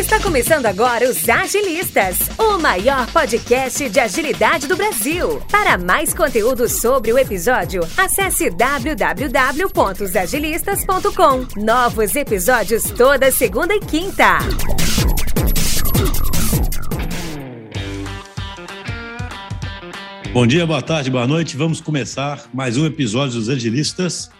Está começando agora os Agilistas, o maior podcast de agilidade do Brasil. Para mais conteúdo sobre o episódio, acesse www.agilistas.com. Novos episódios toda segunda e quinta. Bom dia, boa tarde, boa noite. Vamos começar mais um episódio dos Agilistas.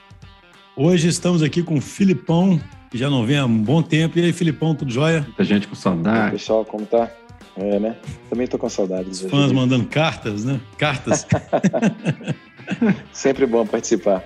Hoje estamos aqui com o Filipão, que já não vem há um bom tempo. E aí, Filipão, tudo jóia? Muita gente com saudade. pessoal, como tá? É, né? Também tô com saudades. Os fãs mandando cartas, né? Cartas. sempre bom participar.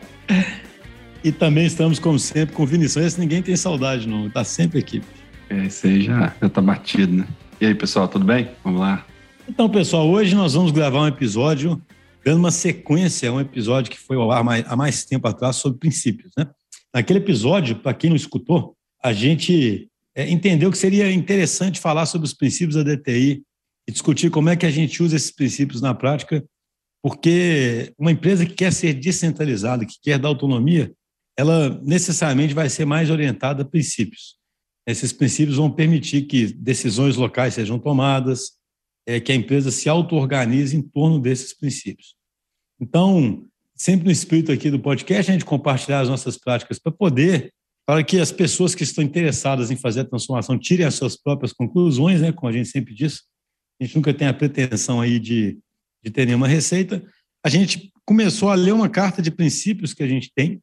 E também estamos, como sempre, com o Vinição. Esse ninguém tem saudade, não. Tá sempre aqui. É, esse aí já, já tá batido, né? E aí, pessoal, tudo bem? Vamos lá. Então, pessoal, hoje nós vamos gravar um episódio dando uma sequência a um episódio que foi ao ar mais, há mais tempo atrás sobre princípios, né? Naquele episódio, para quem não escutou, a gente é, entendeu que seria interessante falar sobre os princípios da DTI e discutir como é que a gente usa esses princípios na prática, porque uma empresa que quer ser descentralizada, que quer dar autonomia, ela necessariamente vai ser mais orientada a princípios. Esses princípios vão permitir que decisões locais sejam tomadas, é, que a empresa se auto-organize em torno desses princípios. Então, sempre no espírito aqui do podcast, a gente compartilhar as nossas práticas para poder, para que as pessoas que estão interessadas em fazer a transformação tirem as suas próprias conclusões, né, como a gente sempre diz. A gente nunca tem a pretensão aí de, de ter nenhuma receita. A gente começou a ler uma carta de princípios que a gente tem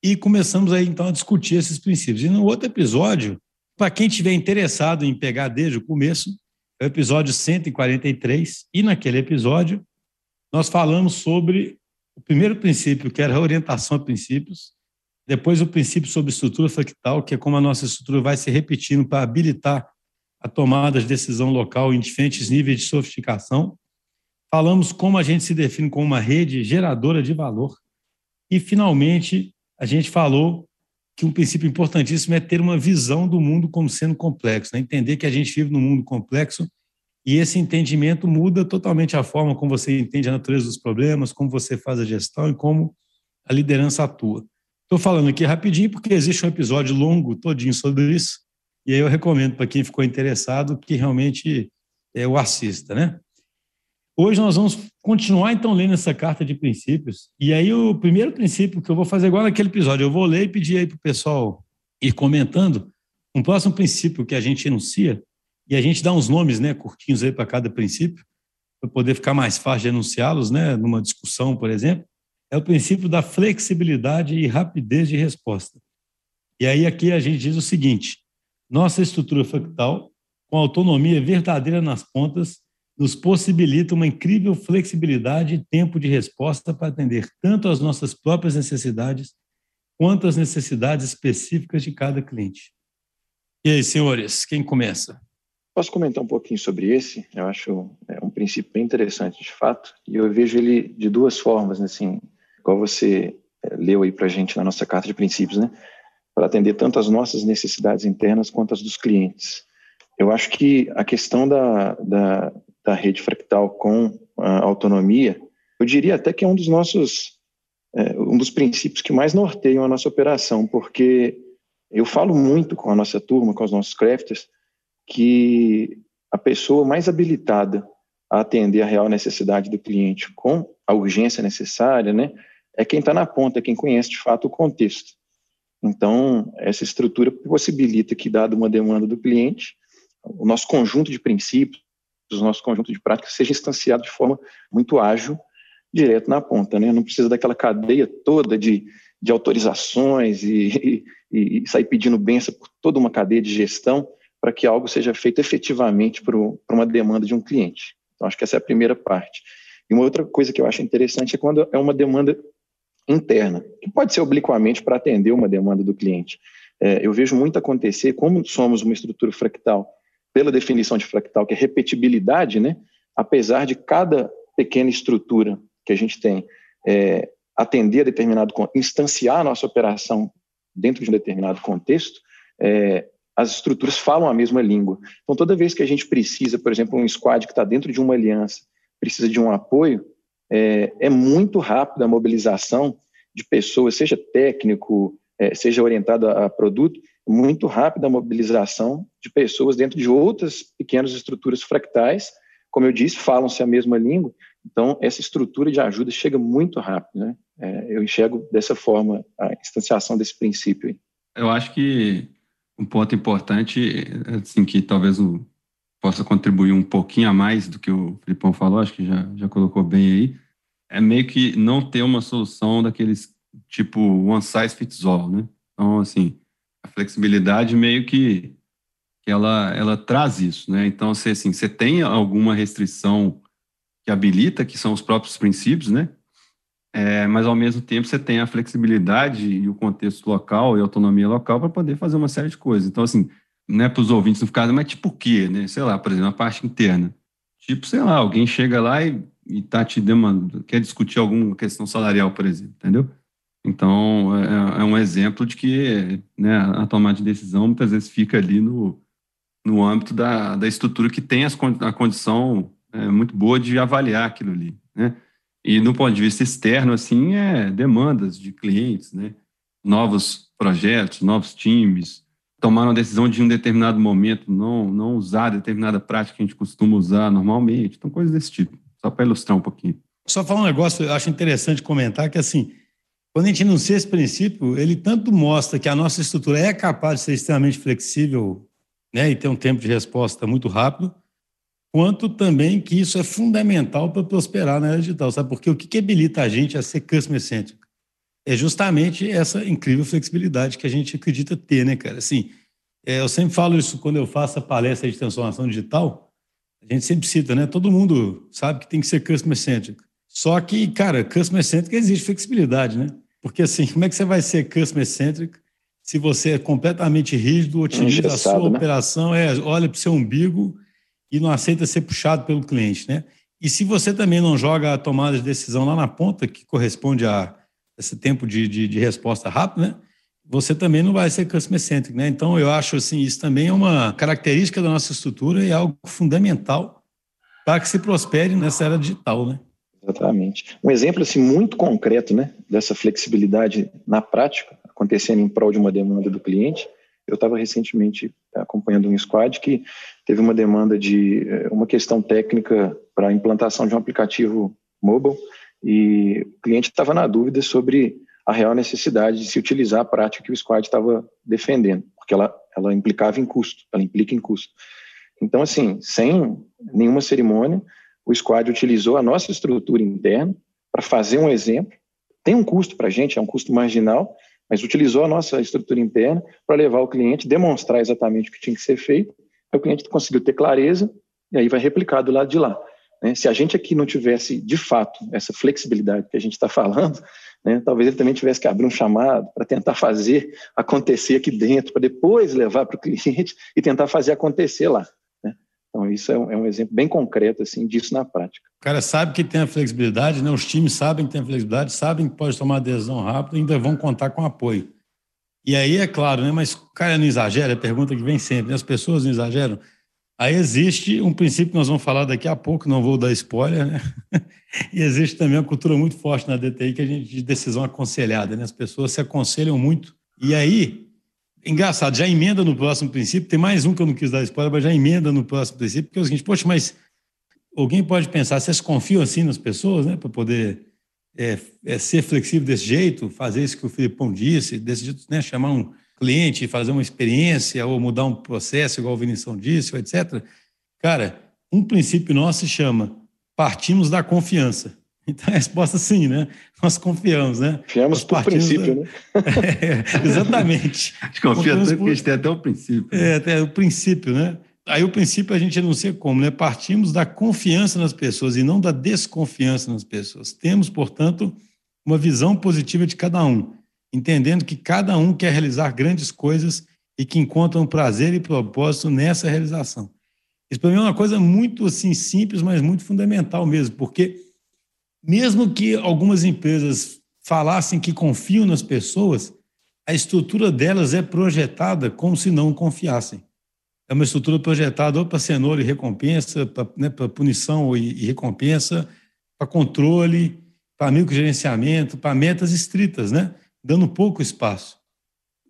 e começamos aí então a discutir esses princípios. E no outro episódio, para quem tiver interessado em pegar desde o começo, é o episódio 143, e naquele episódio nós falamos sobre o primeiro princípio, que era a orientação a princípios, depois o princípio sobre estrutura fractal, que é como a nossa estrutura vai se repetindo para habilitar a tomada de decisão local em diferentes níveis de sofisticação. Falamos como a gente se define como uma rede geradora de valor. E, finalmente, a gente falou que um princípio importantíssimo é ter uma visão do mundo como sendo complexo, né? entender que a gente vive num mundo complexo e esse entendimento muda totalmente a forma como você entende a natureza dos problemas, como você faz a gestão e como a liderança atua. Estou falando aqui rapidinho porque existe um episódio longo todinho sobre isso, e aí eu recomendo para quem ficou interessado que realmente é, o assista, né? Hoje nós vamos continuar então lendo essa carta de princípios, e aí o primeiro princípio que eu vou fazer igual naquele episódio, eu vou ler e pedir aí para o pessoal ir comentando um próximo princípio que a gente enuncia, e a gente dá uns nomes, né, curtinhos aí para cada princípio, para poder ficar mais fácil de enunciá-los, né, numa discussão, por exemplo, é o princípio da flexibilidade e rapidez de resposta. E aí aqui a gente diz o seguinte: nossa estrutura fractal, com autonomia verdadeira nas pontas, nos possibilita uma incrível flexibilidade e tempo de resposta para atender tanto às nossas próprias necessidades quanto às necessidades específicas de cada cliente. E aí, senhores, quem começa? Posso comentar um pouquinho sobre esse? Eu acho é um princípio bem interessante, de fato, e eu vejo ele de duas formas, né, assim, igual você é, leu aí para a gente na nossa carta de princípios, né, para atender tanto as nossas necessidades internas quanto as dos clientes. Eu acho que a questão da, da, da rede fractal com autonomia, eu diria até que é um dos nossos, é, um dos princípios que mais norteiam a nossa operação, porque eu falo muito com a nossa turma, com os nossos crafters, que a pessoa mais habilitada a atender a real necessidade do cliente com a urgência necessária, né, é quem está na ponta, é quem conhece de fato o contexto. Então, essa estrutura possibilita que, dado uma demanda do cliente, o nosso conjunto de princípios, o nosso conjunto de práticas seja instanciado de forma muito ágil, direto na ponta. Né? Não precisa daquela cadeia toda de, de autorizações e, e, e sair pedindo benção por toda uma cadeia de gestão para que algo seja feito efetivamente para uma demanda de um cliente. Então, acho que essa é a primeira parte. E uma outra coisa que eu acho interessante é quando é uma demanda interna, que pode ser obliquamente para atender uma demanda do cliente. É, eu vejo muito acontecer, como somos uma estrutura fractal, pela definição de fractal, que é repetibilidade, né? apesar de cada pequena estrutura que a gente tem é, atender a determinado, instanciar a nossa operação dentro de um determinado contexto, é, as estruturas falam a mesma língua. Então, toda vez que a gente precisa, por exemplo, um squad que está dentro de uma aliança, precisa de um apoio, é, é muito rápida a mobilização de pessoas, seja técnico, é, seja orientado a, a produto, muito rápida a mobilização de pessoas dentro de outras pequenas estruturas fractais. Como eu disse, falam-se a mesma língua, então essa estrutura de ajuda chega muito rápido. Né? É, eu enxergo dessa forma a instanciação desse princípio. Aí. Eu acho que um ponto importante, assim, que talvez o, possa contribuir um pouquinho a mais do que o Filipão falou, acho que já, já colocou bem aí, é meio que não ter uma solução daqueles tipo one size fits all, né? Então, assim, a flexibilidade meio que, ela, ela traz isso, né? Então, se assim, você tem alguma restrição que habilita, que são os próprios princípios, né? É, mas ao mesmo tempo você tem a flexibilidade e o contexto local e autonomia local para poder fazer uma série de coisas. Então, assim, não é para os ouvintes não ficarem, mas tipo o quê, né? Sei lá, por exemplo, a parte interna. Tipo, sei lá, alguém chega lá e, e tá te demandando, quer discutir alguma questão salarial, por exemplo, entendeu? Então, é, é, um exemplo de que né, a tomada de decisão muitas vezes fica ali no, no âmbito da, da estrutura que tem as, a condição é, muito boa de avaliar aquilo ali, né? E no ponto de vista externo, assim, é demandas de clientes, né? Novos projetos, novos times, tomar uma decisão de um determinado momento, não, não usar determinada prática que a gente costuma usar normalmente, então coisas desse tipo, só para ilustrar um pouquinho. Só falar um negócio, eu acho interessante comentar que, assim, quando a gente enuncia esse princípio, ele tanto mostra que a nossa estrutura é capaz de ser extremamente flexível né, e ter um tempo de resposta muito rápido, quanto também que isso é fundamental para prosperar na era digital, sabe? Porque o que, que habilita a gente a ser customer-centric? É justamente essa incrível flexibilidade que a gente acredita ter, né, cara? Assim, é, eu sempre falo isso quando eu faço a palestra de transformação digital, a gente sempre cita, né? Todo mundo sabe que tem que ser customer-centric. Só que, cara, customer-centric exige flexibilidade, né? Porque assim, como é que você vai ser customer centric se você é completamente rígido, otimiza a sua né? operação, é, olha para o seu umbigo e não aceita ser puxado pelo cliente, né? E se você também não joga a tomada de decisão lá na ponta, que corresponde a esse tempo de, de, de resposta rápida, né? Você também não vai ser customer centric, né? Então eu acho assim, isso também é uma característica da nossa estrutura e é algo fundamental para que se prospere nessa era digital, né? Exatamente. Um exemplo assim muito concreto, né, dessa flexibilidade na prática, acontecendo em prol de uma demanda do cliente. Eu estava recentemente acompanhando um squad que teve uma demanda de eh, uma questão técnica para a implantação de um aplicativo mobile e o cliente estava na dúvida sobre a real necessidade de se utilizar a prática que o squad estava defendendo, porque ela, ela implicava em custo, ela implica em custo. Então, assim, sem nenhuma cerimônia, o squad utilizou a nossa estrutura interna para fazer um exemplo. Tem um custo para a gente, é um custo marginal, mas utilizou a nossa estrutura interna para levar o cliente, demonstrar exatamente o que tinha que ser feito. Aí o cliente conseguiu ter clareza e aí vai replicar do lado de lá. Né? Se a gente aqui não tivesse, de fato, essa flexibilidade que a gente está falando, né, talvez ele também tivesse que abrir um chamado para tentar fazer acontecer aqui dentro, para depois levar para o cliente e tentar fazer acontecer lá. Então, isso é um, é um, exemplo bem concreto assim, disso na prática. O cara sabe que tem a flexibilidade, né? os times sabem que tem a flexibilidade, sabem que pode tomar decisão rápida e ainda vão contar com apoio. E aí, é claro, né? mas o cara não exagera, é a pergunta que vem sempre, né? as pessoas não exageram. Aí existe um princípio que nós vamos falar daqui a pouco, não vou dar spoiler, né? e existe também uma cultura muito forte na DTI que a gente de decisão aconselhada, né? As pessoas se aconselham muito. E aí, Engraçado, já emenda no próximo princípio. Tem mais um que eu não quis dar spoiler, mas já emenda no próximo princípio, porque é o seguinte: poxa, mas alguém pode pensar, vocês confiam assim nas pessoas, né, para poder é, é, ser flexível desse jeito, fazer isso que o Filipão disse, desse jeito, né, chamar um cliente, fazer uma experiência ou mudar um processo, igual o Vinição disse, etc. Cara, um princípio nosso se chama partimos da confiança. Então a resposta é sim, né? Nós confiamos, né? Confiamos por princípio, né? É, exatamente. A gente confia tanto por... que a gente tem até o princípio. Né? É, até o princípio, né? Aí o princípio a gente não sei como, né? Partimos da confiança nas pessoas e não da desconfiança nas pessoas. Temos, portanto, uma visão positiva de cada um, entendendo que cada um quer realizar grandes coisas e que encontram prazer e propósito nessa realização. Isso para mim é uma coisa muito assim simples, mas muito fundamental mesmo, porque mesmo que algumas empresas falassem que confiam nas pessoas, a estrutura delas é projetada como se não confiassem. É uma estrutura projetada ou para cenoura e recompensa, para, né, para punição e, e recompensa, para controle, para microgerenciamento, para metas estritas, né? dando pouco espaço.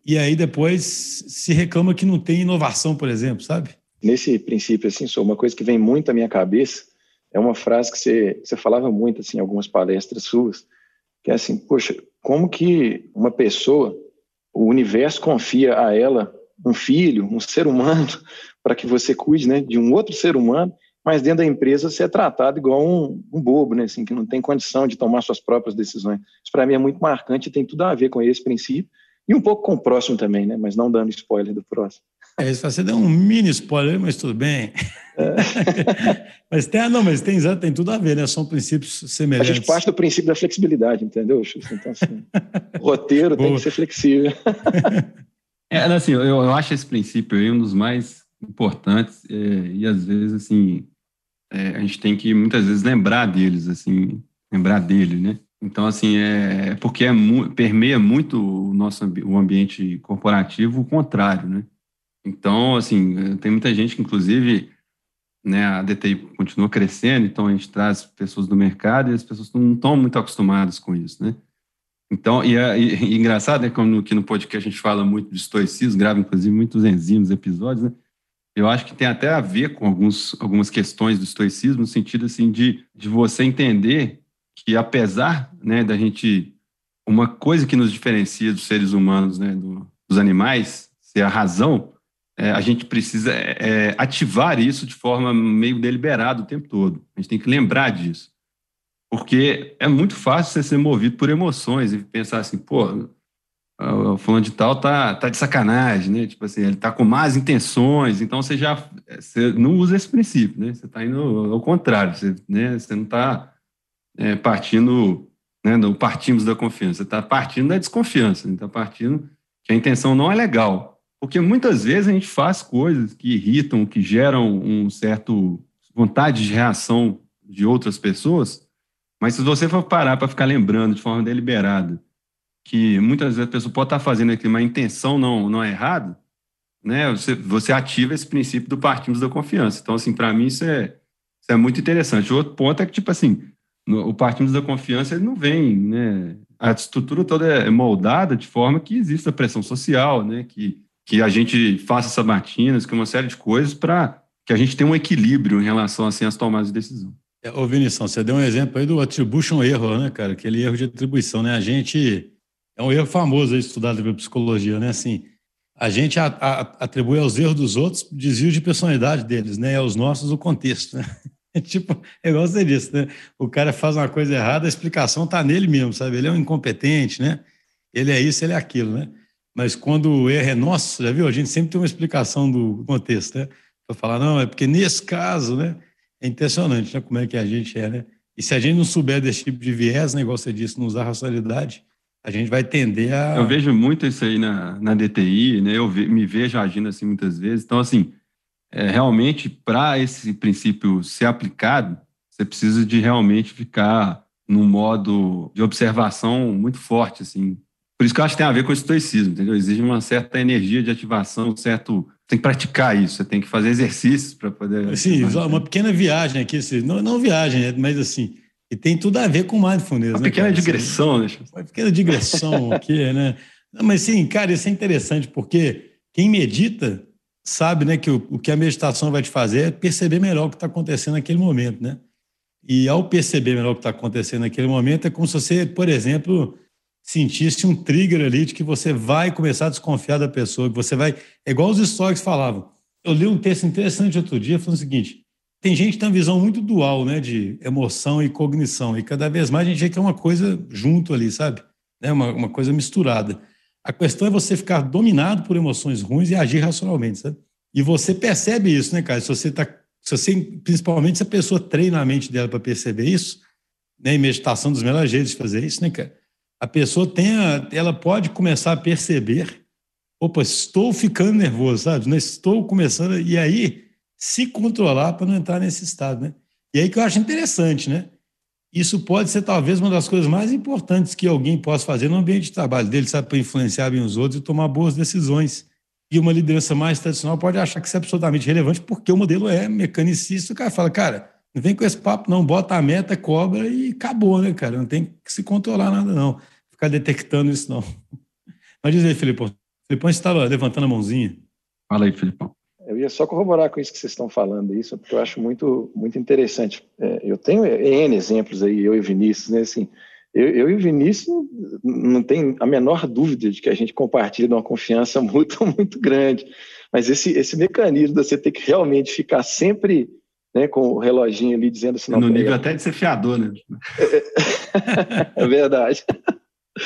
e aí depois se reclama que não tem inovação, por exemplo, sabe? Nesse princípio, assim, só uma coisa que vem muito à minha cabeça é uma frase que você, você falava muito, assim, em algumas palestras suas, que é assim, poxa, como que uma pessoa, o universo confia a ela um filho, um ser humano, para que você cuide, né, de um outro ser humano, mas dentro da empresa você é tratado igual um, um bobo, né, assim, que não tem condição de tomar suas próprias decisões. Isso para mim é muito marcante e tem tudo a ver com esse princípio e um pouco com o próximo também, né, mas não dando spoiler do próximo. É, você deu um mini spoiler, mas tudo bem. É. mas tem, não, mas tem, tem tudo a ver, né? São princípios semelhantes. A gente parte do princípio da flexibilidade, entendeu? Então, assim, o roteiro Boa. tem que ser flexível. É, assim, eu, eu acho esse princípio aí um dos mais importantes é, e às vezes, assim, é, a gente tem que muitas vezes lembrar deles, assim, lembrar dele, né? Então, assim, é porque é, permeia muito o nosso o ambiente corporativo, o contrário, né? Então, assim, tem muita gente que, inclusive, né, a DTI continua crescendo, então a gente traz pessoas do mercado e as pessoas não estão muito acostumadas com isso, né? Então, e, é, e, e engraçado, né, como aqui no podcast a gente fala muito de estoicismo, grava inclusive muitos enzimas, episódios, né? Eu acho que tem até a ver com alguns, algumas questões do estoicismo, no sentido assim de, de você entender que apesar né, da gente uma coisa que nos diferencia dos seres humanos, né, do, dos animais, ser a razão, é, a gente precisa é, é, ativar isso de forma meio deliberada o tempo todo. A gente tem que lembrar disso. Porque é muito fácil você ser movido por emoções e pensar assim, pô, o fulano de tal tá, tá de sacanagem, né? Tipo assim, ele tá com más intenções, então você já você não usa esse princípio, né? Você tá indo ao contrário, você, né? você não tá é, partindo, né? Não partimos da confiança, você tá partindo da desconfiança, você tá partindo que a intenção não é legal. Porque muitas vezes a gente faz coisas que irritam, que geram um certo vontade de reação de outras pessoas, mas se você for parar para ficar lembrando de forma deliberada que muitas vezes a pessoa pode estar fazendo aquilo, mas a intenção não, não é errada, né? Você, você ativa esse princípio do partimos da confiança. Então, assim, para mim isso é, isso é muito interessante. O outro ponto é que, tipo assim, no, o partimos da confiança ele não vem, né? A estrutura toda é moldada de forma que exista pressão social, né? Que que a gente faça sabatinas, que uma série de coisas para que a gente tenha um equilíbrio em relação assim, às tomadas de decisão. É, ô, Vinição, você deu um exemplo aí do attribution erro, né, cara? Aquele erro de atribuição, né? A gente. É um erro famoso aí estudado pela psicologia, né? Assim, a gente a, a, atribui aos erros dos outros desvio de personalidade deles, né? E aos nossos o contexto, né? É tipo, é igual você disse, né? O cara faz uma coisa errada, a explicação tá nele mesmo, sabe? Ele é um incompetente, né? Ele é isso, ele é aquilo, né? Mas quando o erro é nosso, já viu? A gente sempre tem uma explicação do contexto, né? Para falar, não, é porque nesse caso, né? É impressionante, né? Como é que a gente é, né? E se a gente não souber desse tipo de viés, né, igual você não usar racionalidade, a gente vai tender a. Eu vejo muito isso aí na, na DTI, né? Eu ve, me vejo agindo assim muitas vezes. Então, assim, é, realmente, para esse princípio ser aplicado, você precisa de realmente ficar num modo de observação muito forte, assim, por isso que eu acho que tem a ver com o estoicismo, entendeu? Exige uma certa energia de ativação, um certo. Tem que praticar isso, você tem que fazer exercícios para poder. Sim, uma pequena viagem aqui, não, não viagem, mas assim, e tem tudo a ver com mindfulness. Uma né, pequena cara? digressão, né? Uma pequena digressão aqui, né? Não, mas sim, cara, isso é interessante, porque quem medita sabe né, que o, o que a meditação vai te fazer é perceber melhor o que está acontecendo naquele momento, né? E ao perceber melhor o que está acontecendo naquele momento, é como se você, por exemplo, sentisse um trigger ali de que você vai começar a desconfiar da pessoa, que você vai. É igual os históricos falavam. Eu li um texto interessante outro dia falando o seguinte: tem gente que tem uma visão muito dual, né, de emoção e cognição, e cada vez mais a gente vê que é uma coisa junto ali, sabe? É uma, uma coisa misturada. A questão é você ficar dominado por emoções ruins e agir racionalmente, sabe? E você percebe isso, né, cara? Se você tá, se você, principalmente se a pessoa treina a mente dela para perceber isso, né, e meditação dos melhores jeitos de fazer isso, né, cara? A pessoa tem a, ela pode começar a perceber, opa, estou ficando nervoso, sabe? Estou começando e aí se controlar para não entrar nesse estado, né? E aí que eu acho interessante, né? Isso pode ser talvez uma das coisas mais importantes que alguém possa fazer no ambiente de trabalho dele, sabe, para influenciar bem os outros e tomar boas decisões. E uma liderança mais tradicional pode achar que isso é absolutamente relevante porque o modelo é mecanicista. O cara fala, cara, não vem com esse papo, não, bota a meta, cobra e acabou, né, cara? Não tem que se controlar nada, não ficar detectando isso, não. Mas diz aí, Felipe, Filipão estava levantando a mãozinha. Fala aí, Filipão. Eu ia só corroborar com isso que vocês estão falando, isso, porque eu acho muito, muito interessante. É, eu tenho N exemplos aí, eu e o Vinícius, né? Assim, eu, eu, e o Vinícius não tem a menor dúvida de que a gente compartilha uma confiança mútua muito grande. Mas esse, esse mecanismo de você ter que realmente ficar sempre né, com o reloginho ali dizendo assim. No nível até de ser fiador, né? é verdade.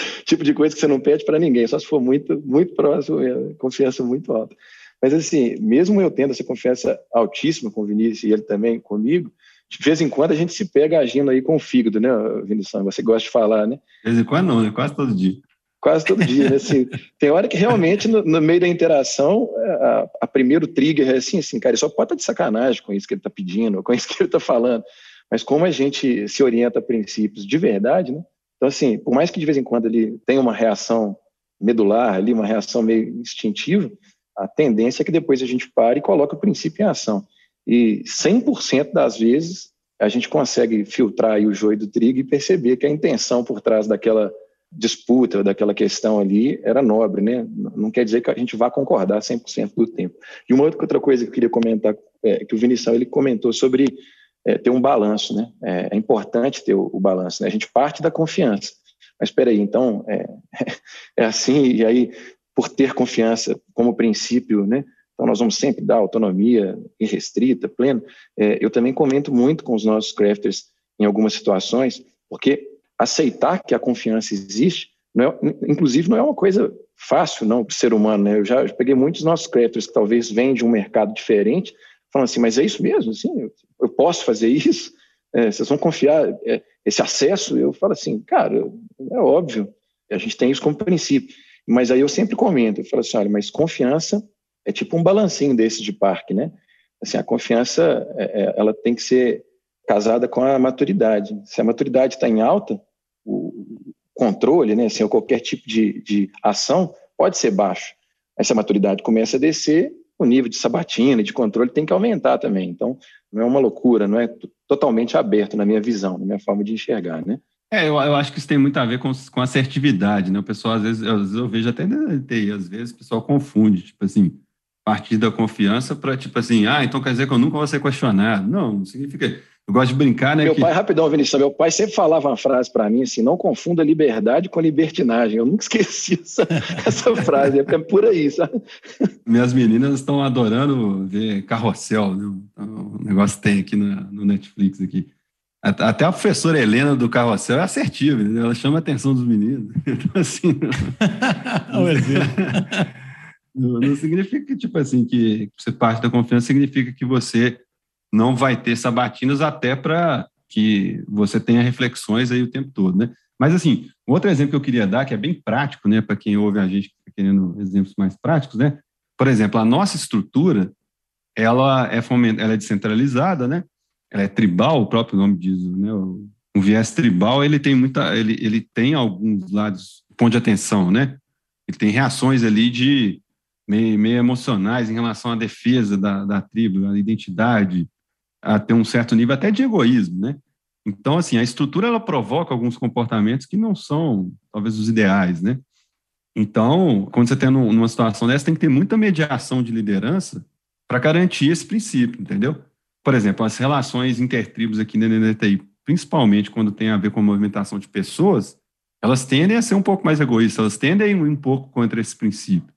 tipo de coisa que você não pede para ninguém, só se for muito, muito próximo, confiança muito alta. Mas assim, mesmo eu tendo essa confiança altíssima com o Vinícius e ele também comigo, de vez em quando a gente se pega agindo aí com o fígado, né, Vinícius? Você gosta de falar, né? De vez em quando não, né? Quase todo dia. Quase todo dia, né? Assim, tem hora que realmente, no, no meio da interação, a, a, primeiro trigger é assim, assim, cara, ele só pode estar de sacanagem com isso que ele está pedindo, com isso que ele está falando. Mas como a gente se orienta a princípios de verdade, né? Então, assim, por mais que de vez em quando ele tenha uma reação medular ali, uma reação meio instintiva, a tendência é que depois a gente pare e coloque o princípio em ação. E 100% das vezes a gente consegue filtrar o joio do trigo e perceber que a intenção por trás daquela disputa, daquela questão ali, era nobre, né? Não quer dizer que a gente vá concordar 100% do tempo. E uma outra coisa que eu queria comentar, é, que o Vinição ele comentou sobre é, ter um balanço, né? É, é importante ter o, o, balanço, né? A gente parte da confiança. Mas espera aí, então, é, é assim, e aí, por ter confiança como princípio, né? Então, nós vamos sempre dar autonomia irrestrita, plena. É, eu também comento muito com os nossos crafters em algumas situações, porque aceitar que a confiança existe, não é, inclusive, não é uma coisa fácil, não, para o ser humano. Né? Eu já eu peguei muitos nossos crafters que talvez vêm de um mercado diferente, falando assim, mas é isso mesmo? Assim, eu, posso fazer isso? É, vocês vão confiar é, esse acesso? Eu falo assim, cara, é óbvio, a gente tem isso como princípio. Mas aí eu sempre comento, eu falo assim, olha, mas confiança é tipo um balancinho desse de parque, né? Assim, a confiança, é, é, ela tem que ser casada com a maturidade. Se a maturidade está em alta, o controle, né, assim, qualquer tipo de, de ação pode ser baixo. Essa maturidade começa a descer, o nível de sabatina e de controle tem que aumentar também. Então, não é uma loucura, não é totalmente aberto na minha visão, na minha forma de enxergar, né? É, eu, eu acho que isso tem muito a ver com, com assertividade, né? O pessoal, às vezes, às vezes eu vejo até na TI, às vezes o pessoal confunde, tipo assim, partir da confiança para, tipo assim, ah, então quer dizer que eu nunca vou ser questionado. Não, não significa. Eu gosto de brincar, né? Meu que... pai, rapidão, Vinícius, meu pai sempre falava uma frase para mim assim: não confunda liberdade com libertinagem. Eu nunca esqueci essa, essa frase, é por aí, sabe? Minhas meninas estão adorando ver carrossel, né? O negócio tem aqui no, no Netflix aqui. Até a professora Helena do Carrossel é assertiva, né? ela chama a atenção dos meninos. Então, assim. Não, não, não significa que, tipo assim, que você parte da confiança, significa que você não vai ter sabatinas até para que você tenha reflexões aí o tempo todo, né? Mas, assim, outro exemplo que eu queria dar, que é bem prático, né, para quem ouve a gente tá querendo exemplos mais práticos, né? Por exemplo, a nossa estrutura, ela é, foment... ela é descentralizada, né? Ela é tribal, o próprio nome diz, né? O viés tribal, ele tem muita, ele, ele tem alguns lados, ponto de atenção, né? Ele tem reações ali de meio, meio emocionais em relação à defesa da, da tribo, à identidade, a ter um certo nível até de egoísmo, né? Então, assim, a estrutura ela provoca alguns comportamentos que não são, talvez, os ideais, né? Então, quando você está numa situação dessa, tem que ter muita mediação de liderança para garantir esse princípio, entendeu? Por exemplo, as relações intertribos aqui na NDTI, principalmente quando tem a ver com a movimentação de pessoas, elas tendem a ser um pouco mais egoístas, elas tendem a ir um pouco contra esse princípio.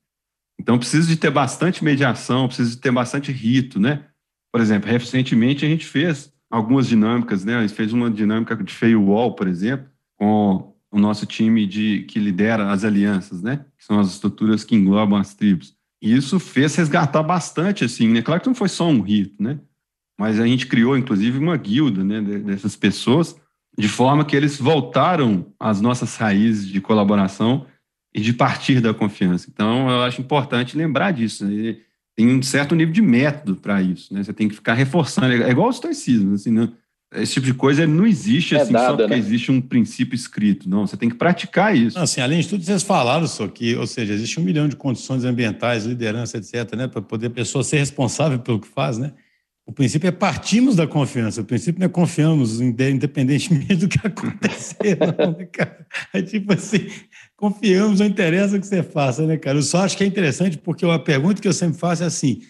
Então, precisa de ter bastante mediação, precisa de ter bastante rito, né? Por exemplo, recentemente a gente fez algumas dinâmicas, né? A gente fez uma dinâmica de firewall, por exemplo, com o nosso time de que lidera as alianças, né? Que são as estruturas que englobam as tribos. E isso fez resgatar bastante, assim, né? Claro que não foi só um rito, né? Mas a gente criou, inclusive, uma guilda, né? Dessas pessoas, de forma que eles voltaram às nossas raízes de colaboração e de partir da confiança. Então, eu acho importante lembrar disso. Né? Tem um certo nível de método para isso. Né? Você tem que ficar reforçando. É igual o estoicismo. Assim, né? Esse tipo de coisa não existe é assim, dada, só porque né? existe um princípio escrito. Não, você tem que praticar isso. Não, assim, além de tudo, vocês falaram isso aqui, ou seja, existe um milhão de condições ambientais, liderança, etc., né, para poder a pessoa ser responsável pelo que faz, né? O princípio é partimos da confiança. O princípio não é confiamos, independentemente do que acontecer, não, né, cara? É tipo assim, confiamos, não interessa o que você faça, né, cara? Eu só acho que é interessante porque a pergunta que eu sempre faço é assim: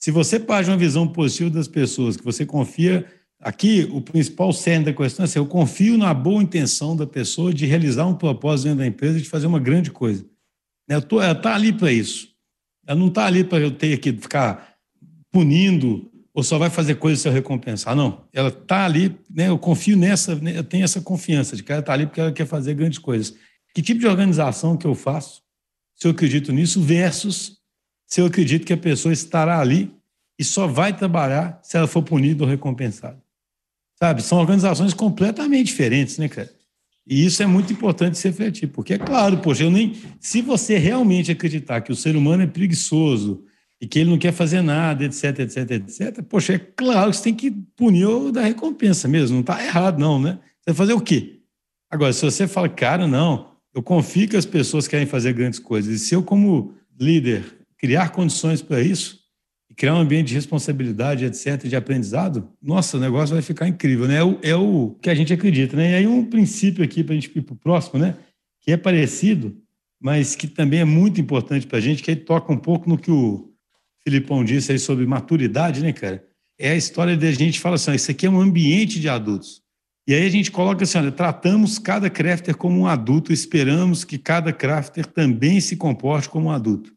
se você parte uma visão positiva das pessoas, que você confia. Aqui, o principal cerne da questão é assim, eu confio na boa intenção da pessoa de realizar um propósito dentro da empresa, de fazer uma grande coisa. Ela está ali para isso. Ela não está ali para eu ter que ficar punindo ou só vai fazer coisas se eu recompensar. Não, ela está ali, né, eu confio nessa, né, eu tenho essa confiança de que ela está ali porque ela quer fazer grandes coisas. Que tipo de organização que eu faço, se eu acredito nisso, versus se eu acredito que a pessoa estará ali e só vai trabalhar se ela for punida ou recompensada. Sabe? São organizações completamente diferentes, né, cara? E isso é muito importante se refletir, porque é claro, poxa, eu nem. Se você realmente acreditar que o ser humano é preguiçoso, e que ele não quer fazer nada, etc, etc, etc, poxa, é claro que você tem que punir ou dar recompensa mesmo, não está errado não, né? Você vai fazer o quê? Agora, se você fala, cara, não, eu confio que as pessoas querem fazer grandes coisas, e se eu como líder criar condições para isso, criar um ambiente de responsabilidade, etc, de aprendizado, nossa, o negócio vai ficar incrível, né? É o, é o que a gente acredita, né? E aí um princípio aqui para a gente ir para o próximo, né? Que é parecido, mas que também é muito importante para a gente, que aí toca um pouco no que o Filipão disse aí sobre maturidade, né, cara? É a história de a gente fala assim: isso aqui é um ambiente de adultos. E aí a gente coloca assim: olha, tratamos cada crafter como um adulto, esperamos que cada crafter também se comporte como um adulto.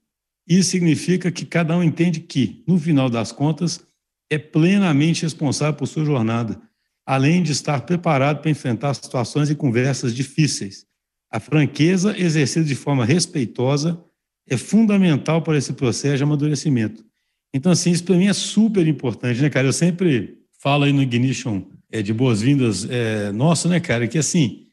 Isso significa que cada um entende que, no final das contas, é plenamente responsável por sua jornada, além de estar preparado para enfrentar situações e conversas difíceis. A franqueza exercida de forma respeitosa é fundamental para esse processo de amadurecimento. Então, assim, isso para mim é super importante, né, cara? Eu sempre falo aí no Ignition é, de boas-vindas é, nosso, né, cara, que assim,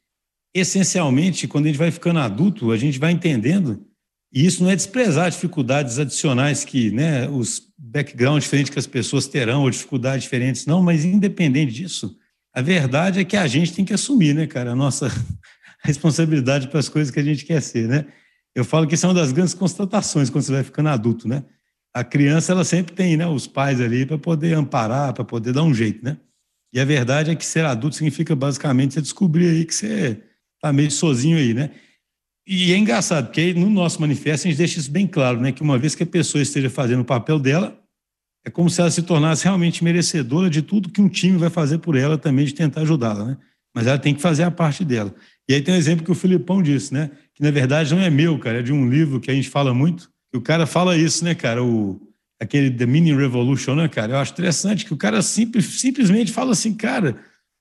essencialmente, quando a gente vai ficando adulto, a gente vai entendendo, e isso não é desprezar dificuldades adicionais que, né, os backgrounds diferentes que as pessoas terão, ou dificuldades diferentes, não, mas independente disso, a verdade é que a gente tem que assumir, né, cara, a nossa responsabilidade para as coisas que a gente quer ser, né? Eu falo que isso é uma das grandes constatações quando você vai ficando adulto, né? A criança, ela sempre tem né, os pais ali para poder amparar, para poder dar um jeito, né? E a verdade é que ser adulto significa basicamente você descobrir aí que você está meio sozinho aí, né? E é engraçado, porque no nosso manifesto a gente deixa isso bem claro, né? Que uma vez que a pessoa esteja fazendo o papel dela, é como se ela se tornasse realmente merecedora de tudo que um time vai fazer por ela também, de tentar ajudá-la, né? Mas ela tem que fazer a parte dela. E aí tem um exemplo que o Filipão disse, né? Que na verdade não é meu, cara, é de um livro que a gente fala muito. E o cara fala isso, né, cara? O, aquele The Mini Revolution, né, cara? Eu acho interessante que o cara simples, simplesmente fala assim, cara,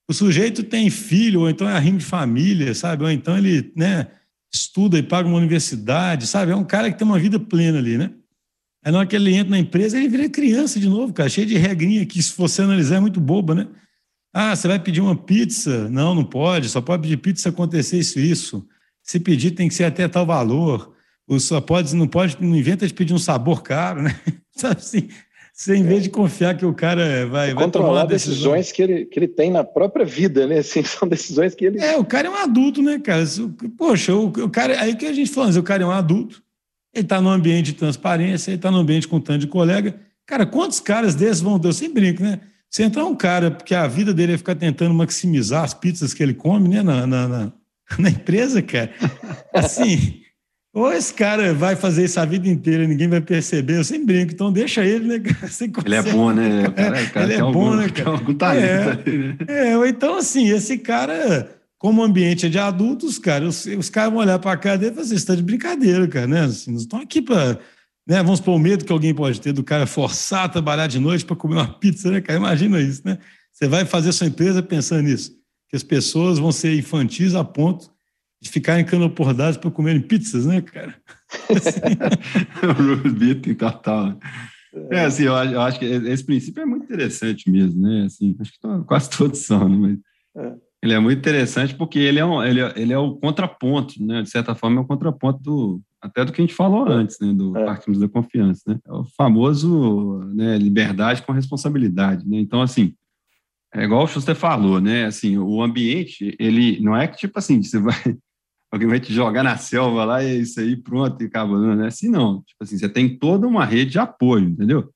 o sujeito tem filho, ou então é arrimo de família, sabe? Ou então ele, né, estuda e paga uma universidade, sabe? É um cara que tem uma vida plena ali, né? Aí na hora que ele entra na empresa, ele vira criança de novo, cara, cheio de regrinha que, se você analisar, é muito boba, né? Ah, você vai pedir uma pizza? Não, não pode, só pode pedir pizza se acontecer isso isso. Se pedir, tem que ser até tal valor. Ou só pode, não pode, não inventa de pedir um sabor caro, né? Sabe assim? Você, em vez de confiar que o cara vai, vai controlar decisões que ele, que ele tem na própria vida, né? Assim, são decisões que ele. É, o cara é um adulto, né, cara? Poxa, o, o cara. Aí que a gente fala, o cara é um adulto, ele está num ambiente de transparência, ele está num ambiente com tanto de colega. Cara, quantos caras desses vão ter? Eu sempre brinco, né? Se entrar um cara que a vida dele é ficar tentando maximizar as pizzas que ele come, né, na, na, na na empresa, cara. Assim, ou esse cara vai fazer isso a vida inteira, ninguém vai perceber, eu sempre brinco, então deixa ele, né? Ele é bom, né? Cara, cara ele é bom, algum, né, cara? Algum talento é, né? é, ou então, assim, esse cara, como o ambiente é de adultos, cara, os, os caras vão olhar para a cara dele e falar assim, você está de brincadeira, cara, né? Assim, não estão aqui para. Né, vamos supor o medo que alguém pode ter do cara forçar a trabalhar de noite para comer uma pizza, né, cara? Imagina isso, né? Você vai fazer sua empresa pensando nisso que as pessoas vão ser infantis a ponto de ficarem canopordadas para comerem pizzas, né, cara? o Beating total. É, assim, eu, eu, acho que esse princípio é muito interessante mesmo, né? Assim, acho que quase todos são, né? Mas é. ele é muito interessante porque ele é, um, ele, é, ele é o contraponto, né? De certa forma, é o contraponto do, até do que a gente falou é. antes, né? Do é. partimos da confiança, né? É o famoso né, liberdade com responsabilidade, né? Então, assim, é igual o Schuster falou, né? Assim, o ambiente, ele não é que tipo assim, você vai alguém vai te jogar na selva lá e é isso aí, pronto, e acabou, não é assim não. Tipo assim, você tem toda uma rede de apoio, entendeu?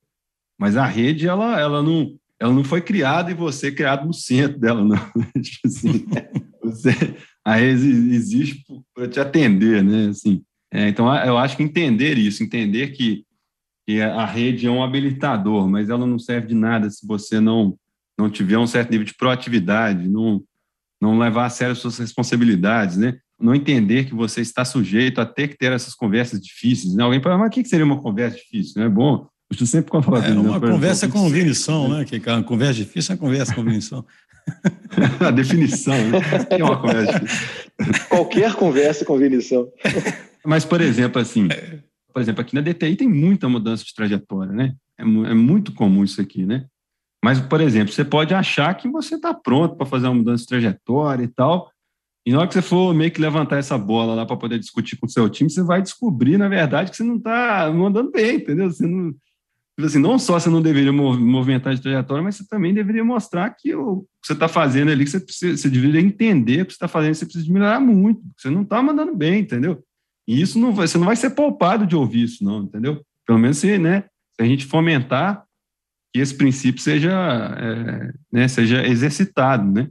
Mas a rede ela ela não ela não foi criada e você criado no centro dela, não. tipo assim, você, a rede existe para te atender, né? Assim, é, então, eu acho que entender isso, entender que, que a rede é um habilitador, mas ela não serve de nada se você não, não tiver um certo nível de proatividade, não, não levar a sério suas responsabilidades, né? Não entender que você está sujeito a ter que ter essas conversas difíceis. Né? Alguém fala, mas o que seria uma conversa difícil? É bom. Eu sempre falo, é, uma conversa com vinição, né? Que uma conversa difícil é uma conversa com vinição. a definição, né? É uma conversa difícil? Qualquer conversa com vinição. Mas, por exemplo, assim, por exemplo, aqui na DTI tem muita mudança de trajetória, né? É, é muito comum isso aqui, né? Mas, por exemplo, você pode achar que você está pronto para fazer uma mudança de trajetória e tal, e na hora que você for meio que levantar essa bola lá para poder discutir com o seu time, você vai descobrir, na verdade, que você não está mandando bem, entendeu? Você não, tipo assim, não só você não deveria movimentar de trajetória, mas você também deveria mostrar que o que você está fazendo ali, que você, precisa, você deveria entender o que você está fazendo, você precisa melhorar muito, você não está mandando bem, entendeu? E isso não vai, você não vai ser poupado de ouvir isso, não, entendeu? Pelo menos se, né, se a gente fomentar que esse princípio seja, é, né, seja exercitado, né?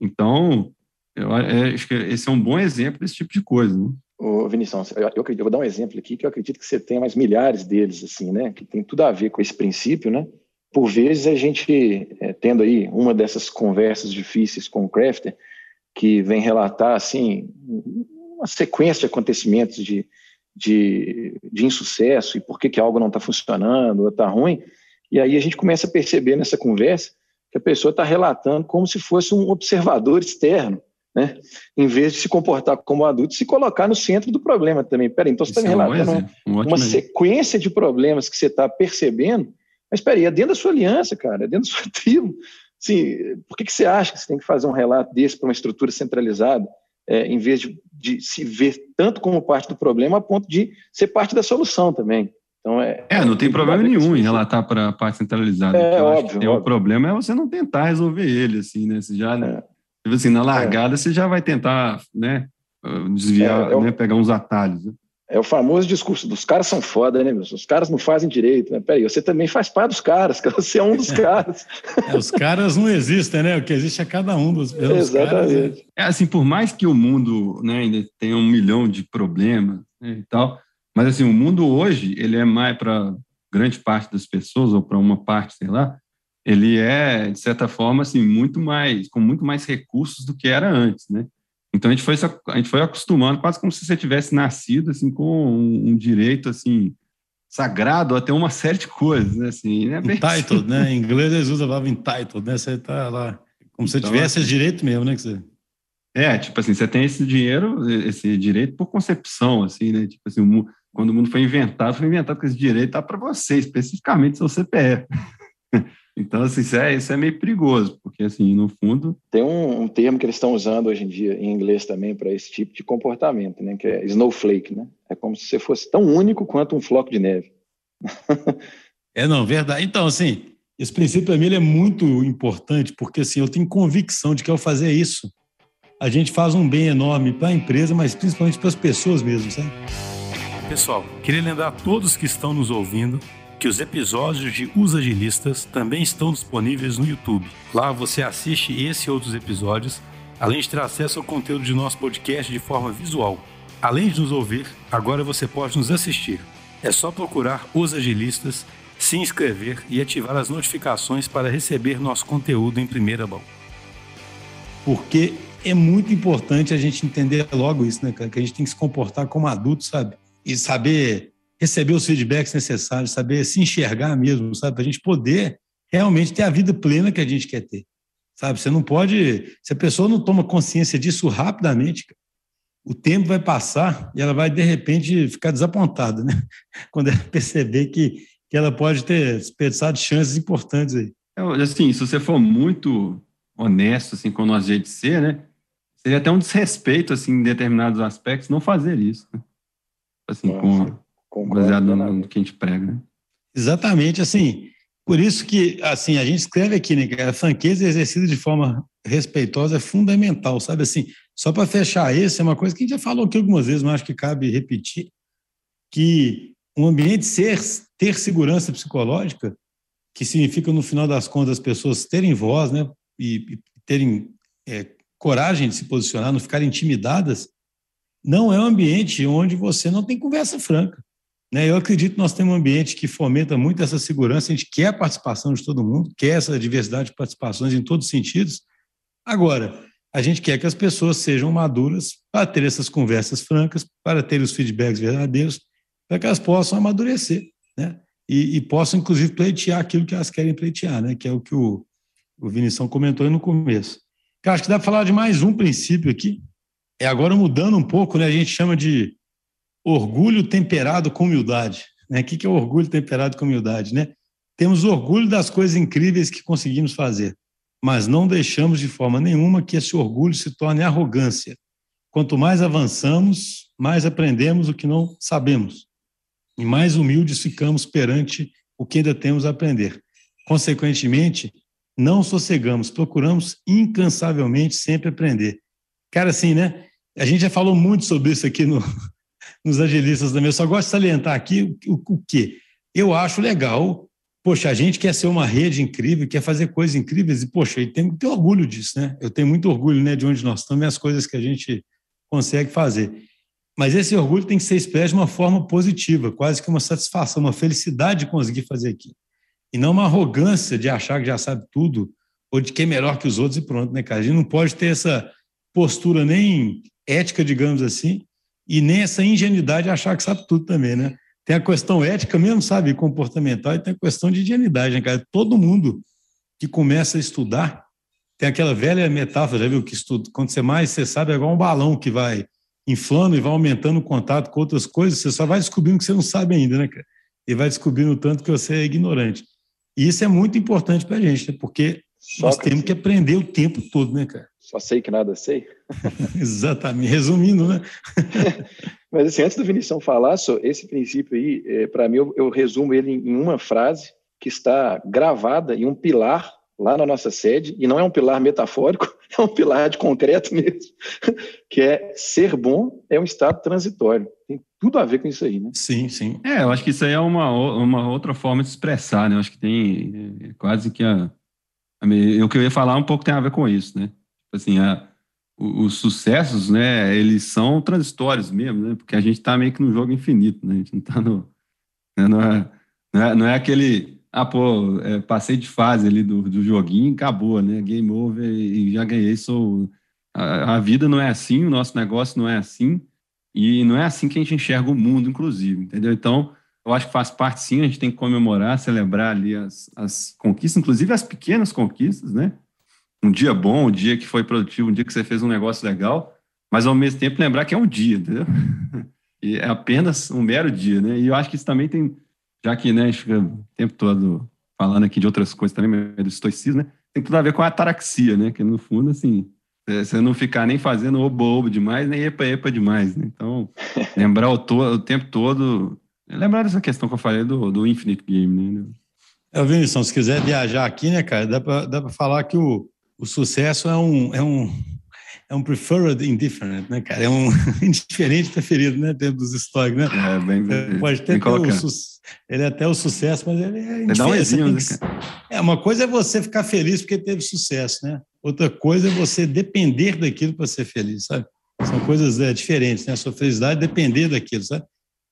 Então, eu, é, acho que esse é um bom exemplo desse tipo de coisa, né? Ô, Vinição, eu, eu, eu, vou dar um exemplo aqui que eu acredito que você tenha mais milhares deles, assim, né? Que tem tudo a ver com esse princípio, né? Por vezes a gente, é, tendo aí uma dessas conversas difíceis com o Crafter, que vem relatar, assim, uma sequência de acontecimentos de, de, de insucesso e por que, que algo não está funcionando ou está ruim. E aí a gente começa a perceber nessa conversa que a pessoa está relatando como se fosse um observador externo, né? em vez de se comportar como adulto, se colocar no centro do problema também. Peraí, então você está me é relatando um uma, uma sequência de problemas que você está percebendo, mas peraí, é dentro da sua aliança, cara, é dentro da sua tribo. Sim, por que, que você acha que você tem que fazer um relato desse para uma estrutura centralizada? é, em vez de, de, se ver tanto como parte do problema, a ponto de ser parte da solução também. Então, é, é não tem problema nenhum em relatar para a parte centralizada. É, óbvio, óbvio. O problema é você não tentar resolver ele, assim, né? Você já, é. Tipo assim, na largada, é. você já vai tentar, né, desviar, é, né, pegar uns atalhos. Né? É o famoso discurso dos caras são foda, né, meus? Os caras não fazem direito. Né? Peraí, você também faz parte dos caras, você é um dos caras. É, os caras não existem, né? O que existe é cada um dos, dos Exatamente. Caras. É assim, por mais que o mundo né, ainda tenha um milhão de problemas né, e tal, mas assim, o mundo hoje, ele é mais para grande parte das pessoas, ou para uma parte, sei lá, ele é, de certa forma, assim, muito mais, com muito mais recursos do que era antes, né? Então a gente foi a gente foi acostumando quase como se você tivesse nascido assim com um, um direito assim sagrado até uma série de coisas, né? Assim, né? Entitled, né? Em inglês eles usam a palavra entitled, né? Você tá lá como se então, tivesse esse direito mesmo, né? Que você... É, tipo assim, você tem esse dinheiro, esse direito por concepção, assim, né? Tipo assim, o, quando o mundo foi inventado, foi inventado com esse direito tá para você, especificamente seu CPF. Então, assim, isso é, isso é meio perigoso, porque, assim, no fundo... Tem um, um termo que eles estão usando hoje em dia, em inglês também, para esse tipo de comportamento, né? Que é snowflake, né? É como se você fosse tão único quanto um floco de neve. é, não, verdade. Então, assim, esse princípio para mim é muito importante, porque, assim, eu tenho convicção de que ao fazer isso, a gente faz um bem enorme para a empresa, mas principalmente para as pessoas mesmo, sabe? Pessoal, queria lembrar a todos que estão nos ouvindo que os episódios de Os Agilistas também estão disponíveis no YouTube. Lá você assiste esse e outros episódios, além de ter acesso ao conteúdo de nosso podcast de forma visual. Além de nos ouvir, agora você pode nos assistir. É só procurar Os Agilistas, se inscrever e ativar as notificações para receber nosso conteúdo em primeira mão. Porque é muito importante a gente entender logo isso, né, cara? Que a gente tem que se comportar como adulto, sabe? E saber receber os feedbacks necessários, saber se enxergar mesmo, sabe? Para a gente poder realmente ter a vida plena que a gente quer ter, sabe? Você não pode. Se a pessoa não toma consciência disso rapidamente, o tempo vai passar e ela vai, de repente, ficar desapontada, né? Quando ela perceber que, que ela pode ter desperdiçado chances importantes aí. É, assim, se você for muito honesto assim, com o nosso jeito de ser, né? Seria até um desrespeito, assim, em determinados aspectos, não fazer isso. Né? Assim, com, baseado no, no, que a gente prega. Né? Exatamente, assim, por isso que assim a gente escreve aqui, né, que a franqueza exercida de forma respeitosa é fundamental, sabe assim, só para fechar esse, é uma coisa que a gente já falou aqui algumas vezes, mas acho que cabe repetir, que um ambiente ser, ter segurança psicológica, que significa, no final das contas, as pessoas terem voz, né? E, e terem é, coragem de se posicionar, não ficarem intimidadas, não é um ambiente onde você não tem conversa franca. Né? Eu acredito que nós temos um ambiente que fomenta muito essa segurança, a gente quer a participação de todo mundo, quer essa diversidade de participações em todos os sentidos. Agora, a gente quer que as pessoas sejam maduras para ter essas conversas francas, para ter os feedbacks verdadeiros, para que elas possam amadurecer, né? E, e possam, inclusive, pleitear aquilo que elas querem pleitear, né? Que é o que o, o Vinição comentou no começo. Eu acho que dá para falar de mais um princípio aqui. É agora mudando um pouco, né? A gente chama de orgulho temperado com humildade. Né? O que é orgulho temperado com humildade? Né? Temos orgulho das coisas incríveis que conseguimos fazer, mas não deixamos de forma nenhuma que esse orgulho se torne arrogância. Quanto mais avançamos, mais aprendemos o que não sabemos, e mais humildes ficamos perante o que ainda temos a aprender. Consequentemente, não sossegamos, procuramos incansavelmente sempre aprender. Cara, assim, né? A gente já falou muito sobre isso aqui no, nos agilistas também. Eu só gosto de salientar aqui o, o, quê? Eu acho legal. Poxa, a gente quer ser uma rede incrível, quer fazer coisas incríveis, e, poxa, tem que ter orgulho disso, né? Eu tenho muito orgulho né, de onde nós estamos e as coisas que a gente consegue fazer. Mas esse orgulho tem que ser expresso de uma forma positiva, quase que uma satisfação, uma felicidade de conseguir fazer aquilo. E não uma arrogância de achar que já sabe tudo, ou de que é melhor que os outros e pronto, né, cara? A gente não pode ter essa postura nem ética, digamos assim, e nem essa ingenuidade de achar que sabe tudo também, né? Tem a questão ética mesmo, sabe, comportamental, e tem a questão de ingenuidade, né, cara? Todo mundo que começa a estudar, tem aquela velha metáfora, já viu, que estuda, quando você mais, você sabe, é igual um balão que vai inflando e vai aumentando o contato com outras coisas, você só vai descobrindo que você não sabe ainda, né, cara? E vai descobrindo o tanto que você é ignorante. E isso é muito importante para a gente, né? porque nós temos que aprender o tempo todo, né, cara? Só sei que nada sei. Exatamente, resumindo, né? Mas assim, antes do Vinição falar, só, esse princípio aí, é, para mim, eu, eu, resumo ele em uma frase que está gravada em um pilar lá na nossa sede, e não é um pilar metafórico, é um pilar de concreto mesmo, que é ser bom é um estado transitório. Tem tudo a ver com isso aí, né? Sim, sim. É, eu acho que isso aí é uma, uma outra forma de expressar, né? Eu acho que tem é, quase que a, a, o que eu ia falar um pouco tem a ver com isso, né? Assim, a, os sucessos, né, eles são transitórios mesmo, né, porque a gente está meio que no jogo infinito, né, a gente não está no, né, não, é, não, é, não é aquele, ah, pô, é, passei de fase ali do, do joguinho, acabou, né, game over e já ganhei, sou, a, a vida não é assim, o nosso negócio não é assim, e não é assim que a gente enxerga o mundo, inclusive, entendeu? Então, eu acho que faz parte sim, a gente tem que comemorar, celebrar ali as, as conquistas, inclusive as pequenas conquistas, né? Um dia bom, um dia que foi produtivo, um dia que você fez um negócio legal, mas ao mesmo tempo lembrar que é um dia, entendeu? E é apenas um mero dia, né? E eu acho que isso também tem, já que né, a gente fica o tempo todo falando aqui de outras coisas também, do estoicismo, né? Tem tudo a ver com a ataraxia, né? Que no fundo, assim, é, você não ficar nem fazendo obo-obo demais, nem epa-epa demais, né? Então, lembrar o, to o tempo todo, lembrar dessa questão que eu falei do, do Infinite Game, né? É, Vinícius, se quiser viajar aqui, né, cara, dá para falar que o, o sucesso é um, é um, é um preferred indifferent, né, cara? É um indiferente preferido, né, dentro dos estoques, né? É, bem, é, Pode ter, ter o, ele é até o sucesso, mas ele é indiferente. Um né, é, uma coisa é você ficar feliz porque teve sucesso, né? Outra coisa é você depender daquilo para ser feliz, sabe? São coisas é, diferentes, né? A sua felicidade depender daquilo, sabe?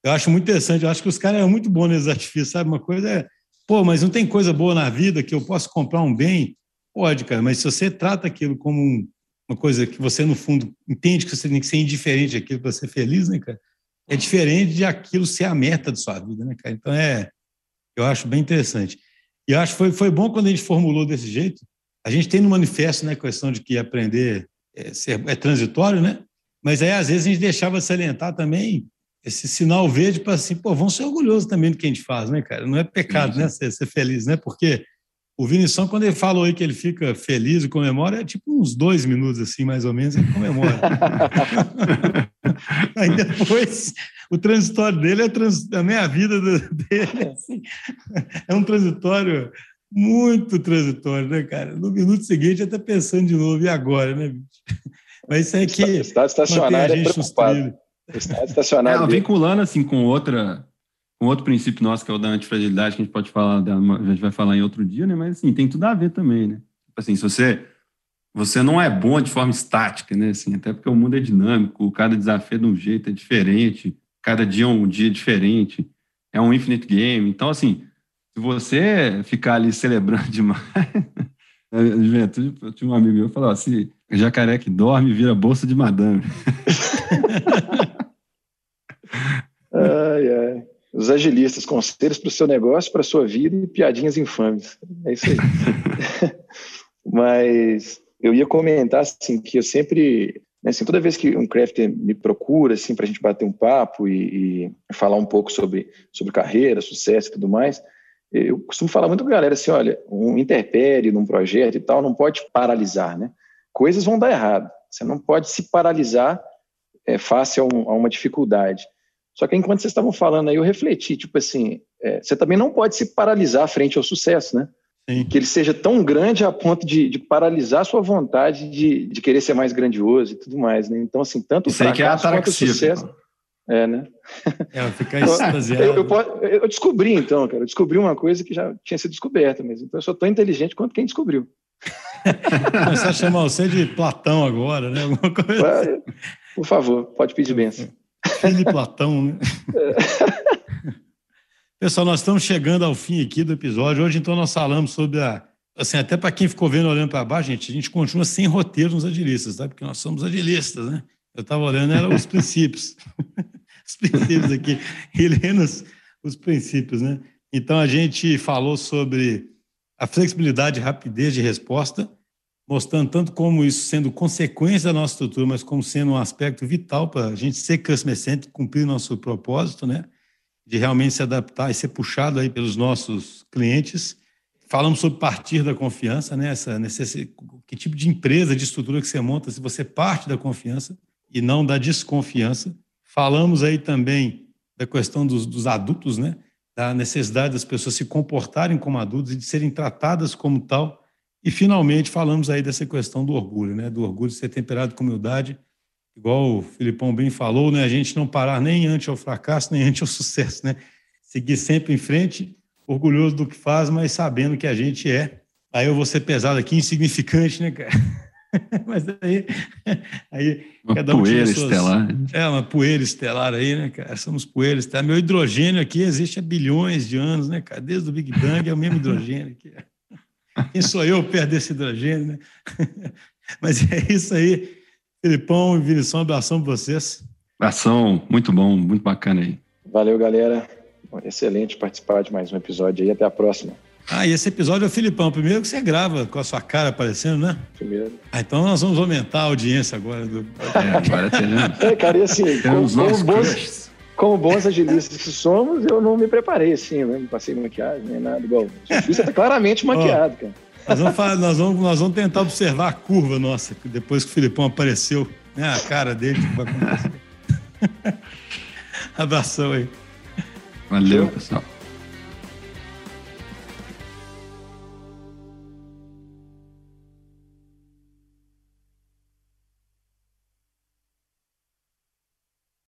Eu acho muito interessante, eu acho que os caras são muito bons nesses artifícios, sabe? Uma coisa é, pô, mas não tem coisa boa na vida que eu posso comprar um bem Pode, cara, mas se você trata aquilo como um, uma coisa que você, no fundo, entende que você tem que ser indiferente daquilo para ser feliz, né, cara? É diferente de aquilo ser a meta da sua vida, né, cara? Então, é, eu acho bem interessante. E eu acho que foi, foi bom quando a gente formulou desse jeito. A gente tem no manifesto, né, a questão de que aprender é, ser, é transitório, né? Mas aí, às vezes, a gente deixava salientar também esse sinal verde para assim, pô, vamos ser orgulhosos também do que a gente faz, né, cara? Não é pecado, Sim. né, ser, ser feliz, né? Porque o Vinição, quando ele falou aí que ele fica feliz e comemora, é tipo uns dois minutos, assim, mais ou menos, ele comemora. aí depois, o transitório dele é trans, a minha vida dele, assim, é um transitório muito transitório, né, cara? No minuto seguinte, já está pensando de novo, e agora, né, bicho? Mas isso é que. Estado estacionário é preocupado. Estado estacionário. É, vinculando, assim, com outra um outro princípio nosso, que é o da antifragilidade, que a gente pode falar, a gente vai falar em outro dia, né? Mas assim, tem tudo a ver também, né? Tipo assim, se você você não é bom de forma estática, né? Assim, até porque o mundo é dinâmico, cada desafio é de um jeito, é diferente, cada dia é um dia diferente, é um infinite game. Então, assim, se você ficar ali celebrando demais. Juventude, tinha um amigo meu que falou assim: jacaré que dorme vira bolsa de madame. ai, ai. Os agilistas, conselhos para o seu negócio, para a sua vida e piadinhas infames. É isso aí. Mas eu ia comentar assim que eu sempre, né, assim, toda vez que um crafter me procura assim para a gente bater um papo e, e, falar um pouco sobre sobre carreira, sucesso e tudo mais, eu costumo falar muito com a galera assim, olha, um interpério num projeto e tal não pode paralisar, né? Coisas vão dar errado. Você não pode se paralisar é, face a, um, a uma dificuldade. Só que enquanto vocês estavam falando aí, eu refleti, tipo assim, é, você também não pode se paralisar frente ao sucesso, né? Sim. que ele seja tão grande a ponto de, de paralisar a sua vontade de, de, querer ser mais grandioso e tudo mais, né? Então, assim, tanto Isso o fracasso é quanto o sucesso... É, né? É, ficar extasiado. Eu, eu, eu, descobri, então, cara, eu descobri uma coisa que já tinha sido descoberta, mas então eu sou tão inteligente quanto quem descobriu. Começar a chamar você de Platão agora, né? Alguma coisa. Por favor, pode pedir benção. De Platão, né? Pessoal, nós estamos chegando ao fim aqui do episódio. Hoje, então, nós falamos sobre a. Assim, até para quem ficou vendo olhando para baixo, gente, a gente continua sem roteiro nos agilistas, tá? Porque nós somos agilistas, né? Eu estava olhando, eram os princípios. os princípios aqui. Lendo os, os princípios, né? Então, a gente falou sobre a flexibilidade e rapidez de resposta, mostrando tanto como isso sendo consequência da nossa estrutura, mas como sendo um aspecto vital para a gente ser customer cumprir nosso propósito, né? de realmente se adaptar e ser puxado aí pelos nossos clientes. Falamos sobre partir da confiança, né? Essa necessidade, que tipo de empresa, de estrutura que você monta se você parte da confiança e não da desconfiança. Falamos aí também da questão dos, dos adultos, né? Da necessidade das pessoas se comportarem como adultos e de serem tratadas como tal. E finalmente falamos aí dessa questão do orgulho, né? Do orgulho de ser temperado com humildade igual o Filipão bem falou, né, a gente não parar nem ante ao fracasso, nem ante ao sucesso, né? Seguir sempre em frente, orgulhoso do que faz, mas sabendo que a gente é. Aí eu vou ser pesado aqui, insignificante, né, cara? mas aí, aí uma cada um poeira suas... estelar. É, uma poeira estelar aí, né, cara? Somos poeiras, tá? Meu hidrogênio aqui existe há bilhões de anos, né, cara? Desde o Big Bang é o mesmo hidrogênio aqui. Quem sou eu perto desse hidrogênio, né? Mas é isso aí. Filipão e Vinição, abração para vocês. Abração, muito bom, muito bacana aí. Valeu, galera. Excelente participar de mais um episódio aí. Até a próxima. Ah, e esse episódio é o Filipão. Primeiro que você grava com a sua cara aparecendo, né? Primeiro. Ah, então nós vamos aumentar a audiência agora. Do... É, agora tem, É, cara, e assim, como, como, bons, como bons agilistas que somos, eu não me preparei assim, né? Não passei maquiagem, nem nada igual. Você tá claramente maquiado, cara. Nós vamos, falar, nós, vamos, nós vamos tentar observar a curva nossa, depois que o Filipão apareceu, né? A cara dele que vai acontecer. Abração aí. Valeu, pessoal.